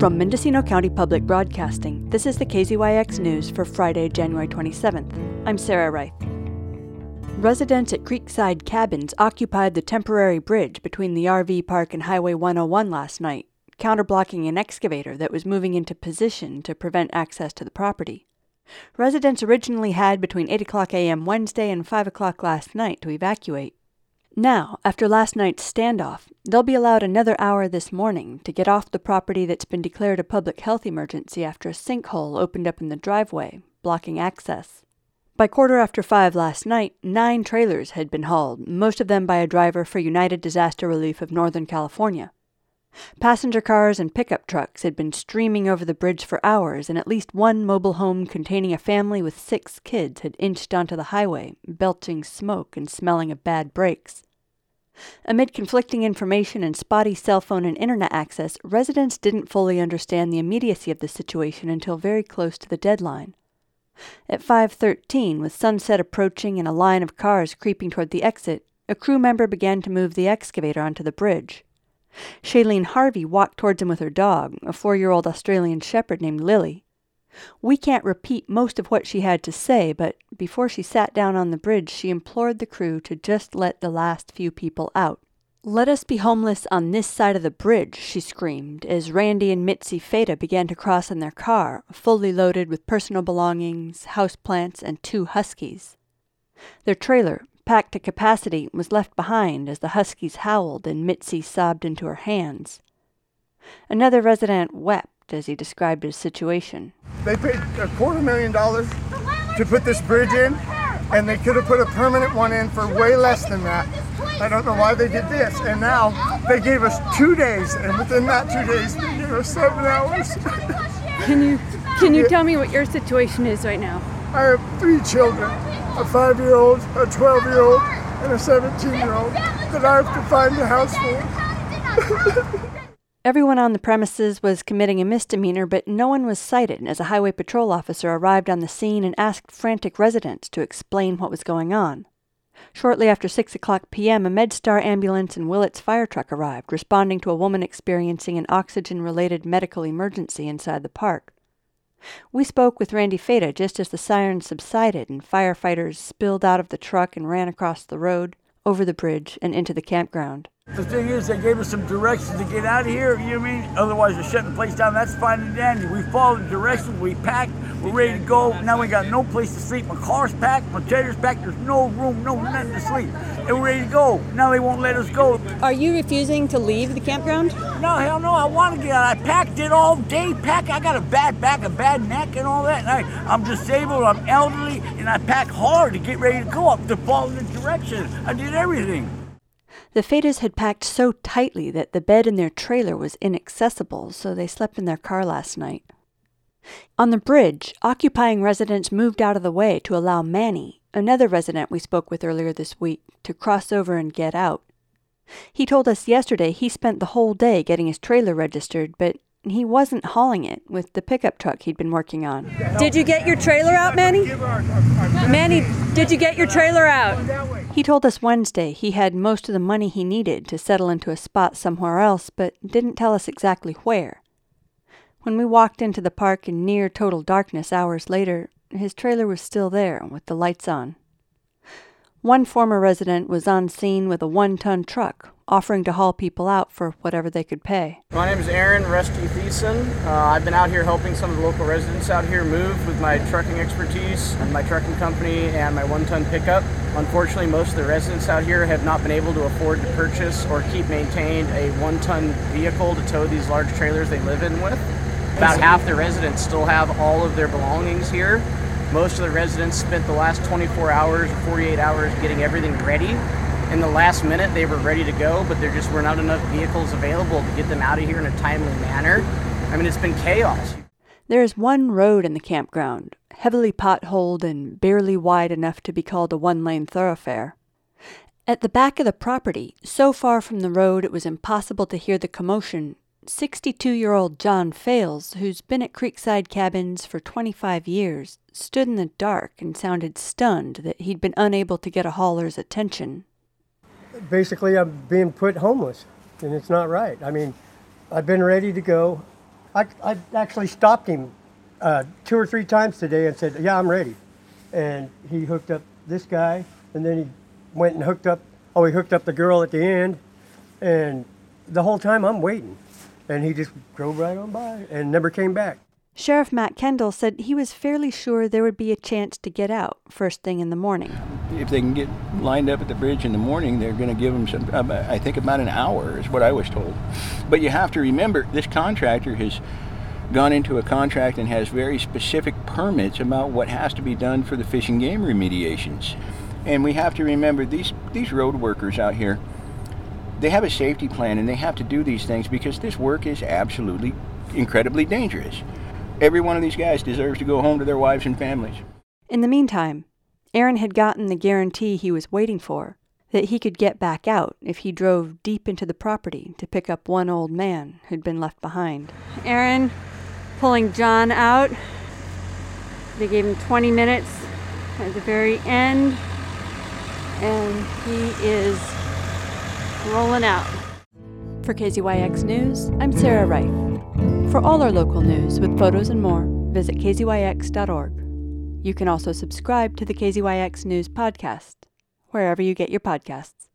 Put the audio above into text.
From Mendocino County Public Broadcasting, this is the KZYX News for Friday, January 27th. I'm Sarah Reith. Residents at Creekside Cabins occupied the temporary bridge between the RV park and Highway 101 last night, counterblocking an excavator that was moving into position to prevent access to the property. Residents originally had between 8 o'clock a.m. Wednesday and 5 o'clock last night to evacuate. Now, after last night's standoff, they'll be allowed another hour this morning to get off the property that's been declared a public health emergency after a sinkhole opened up in the driveway, blocking access. By quarter after five last night, nine trailers had been hauled, most of them by a driver for United Disaster Relief of Northern California. Passenger cars and pickup trucks had been streaming over the bridge for hours, and at least one mobile home containing a family with six kids had inched onto the highway, belching smoke and smelling of bad brakes. Amid conflicting information and spotty cell phone and internet access, residents didn't fully understand the immediacy of the situation until very close to the deadline. At 5:13, with sunset approaching and a line of cars creeping toward the exit, a crew member began to move the excavator onto the bridge. Shailene Harvey walked towards him with her dog, a four-year-old Australian shepherd named Lily. We can't repeat most of what she had to say, but before she sat down on the bridge, she implored the crew to just let the last few people out. Let us be homeless on this side of the bridge, she screamed, as Randy and Mitzi Feta began to cross in their car, fully loaded with personal belongings, houseplants, and two huskies. Their trailer, packed to capacity, was left behind as the huskies howled and Mitzi sobbed into her hands. Another resident wept as he described his situation. They paid a quarter million dollars to put this bridge in, and they could have put a permanent one in for way less than that. I don't know why they did this. And now they gave us two days, and within that two days, they gave us seven hours. can you can you tell me what your situation is right now? I have three children, a five-year-old, a 12-year-old, and a 17-year-old that I have to find a house for. Everyone on the premises was committing a misdemeanor, but no one was cited as a highway patrol officer arrived on the scene and asked frantic residents to explain what was going on. Shortly after 6 o'clock p.m., a MedStar ambulance and Willits fire truck arrived, responding to a woman experiencing an oxygen related medical emergency inside the park. We spoke with Randy Feta just as the sirens subsided and firefighters spilled out of the truck and ran across the road, over the bridge, and into the campground. The thing is, they gave us some directions to get out of here, you know what I mean? Otherwise, they're shutting the place down. That's fine and dandy. We followed the directions, we packed, we're ready to go. Now we got no place to sleep. My car's packed, my trailer's packed, there's no room, no nothing to sleep. And we're ready to go. Now they won't let us go. Are you refusing to leave the campground? No, hell no, I want to get out. I packed it all day, pack. I got a bad back, a bad neck, and all that. And I, I'm disabled, I'm elderly, and I pack hard to get ready to go up to follow the directions. I did everything. The Fetas had packed so tightly that the bed in their trailer was inaccessible, so they slept in their car last night. On the bridge, occupying residents moved out of the way to allow Manny, another resident we spoke with earlier this week, to cross over and get out. He told us yesterday he spent the whole day getting his trailer registered, but he wasn't hauling it with the pickup truck he'd been working on. Did you get your trailer out, Manny? Manny, did you get your trailer out? He told us Wednesday he had most of the money he needed to settle into a spot somewhere else, but didn't tell us exactly where. When we walked into the park in near total darkness hours later, his trailer was still there with the lights on. One former resident was on scene with a one ton truck, offering to haul people out for whatever they could pay. My name is Aaron Rusty Thiessen. Uh, I've been out here helping some of the local residents out here move with my trucking expertise, and my trucking company, and my one ton pickup. Unfortunately, most of the residents out here have not been able to afford to purchase or keep maintained a one ton vehicle to tow these large trailers they live in with. About half the residents still have all of their belongings here most of the residents spent the last 24 hours, 48 hours getting everything ready. In the last minute, they were ready to go, but there just were not enough vehicles available to get them out of here in a timely manner. I mean, it's been chaos. There is one road in the campground, heavily potholed and barely wide enough to be called a one lane thoroughfare. At the back of the property, so far from the road it was impossible to hear the commotion, 62 year old John Fales, who's been at Creekside Cabins for 25 years, stood in the dark and sounded stunned that he'd been unable to get a hauler's attention. Basically, I'm being put homeless, and it's not right. I mean, I've been ready to go I, I actually stopped him uh, two or three times today and said, "Yeah, I'm ready." And he hooked up this guy, and then he went and hooked up. Oh, he hooked up the girl at the end, and the whole time I'm waiting, and he just drove right on by and never came back. Sheriff Matt Kendall said he was fairly sure there would be a chance to get out first thing in the morning. If they can get lined up at the bridge in the morning, they're going to give them some, I think about an hour is what I was told. But you have to remember, this contractor has gone into a contract and has very specific permits about what has to be done for the fish and game remediations. And we have to remember these, these road workers out here, they have a safety plan and they have to do these things because this work is absolutely incredibly dangerous. Every one of these guys deserves to go home to their wives and families. In the meantime, Aaron had gotten the guarantee he was waiting for that he could get back out if he drove deep into the property to pick up one old man who'd been left behind. Aaron pulling John out. They gave him 20 minutes at the very end, and he is rolling out. For KZYX News, I'm Sarah Reith. For all our local news with photos and more, visit kzyx.org. You can also subscribe to the KZYX News podcast, wherever you get your podcasts.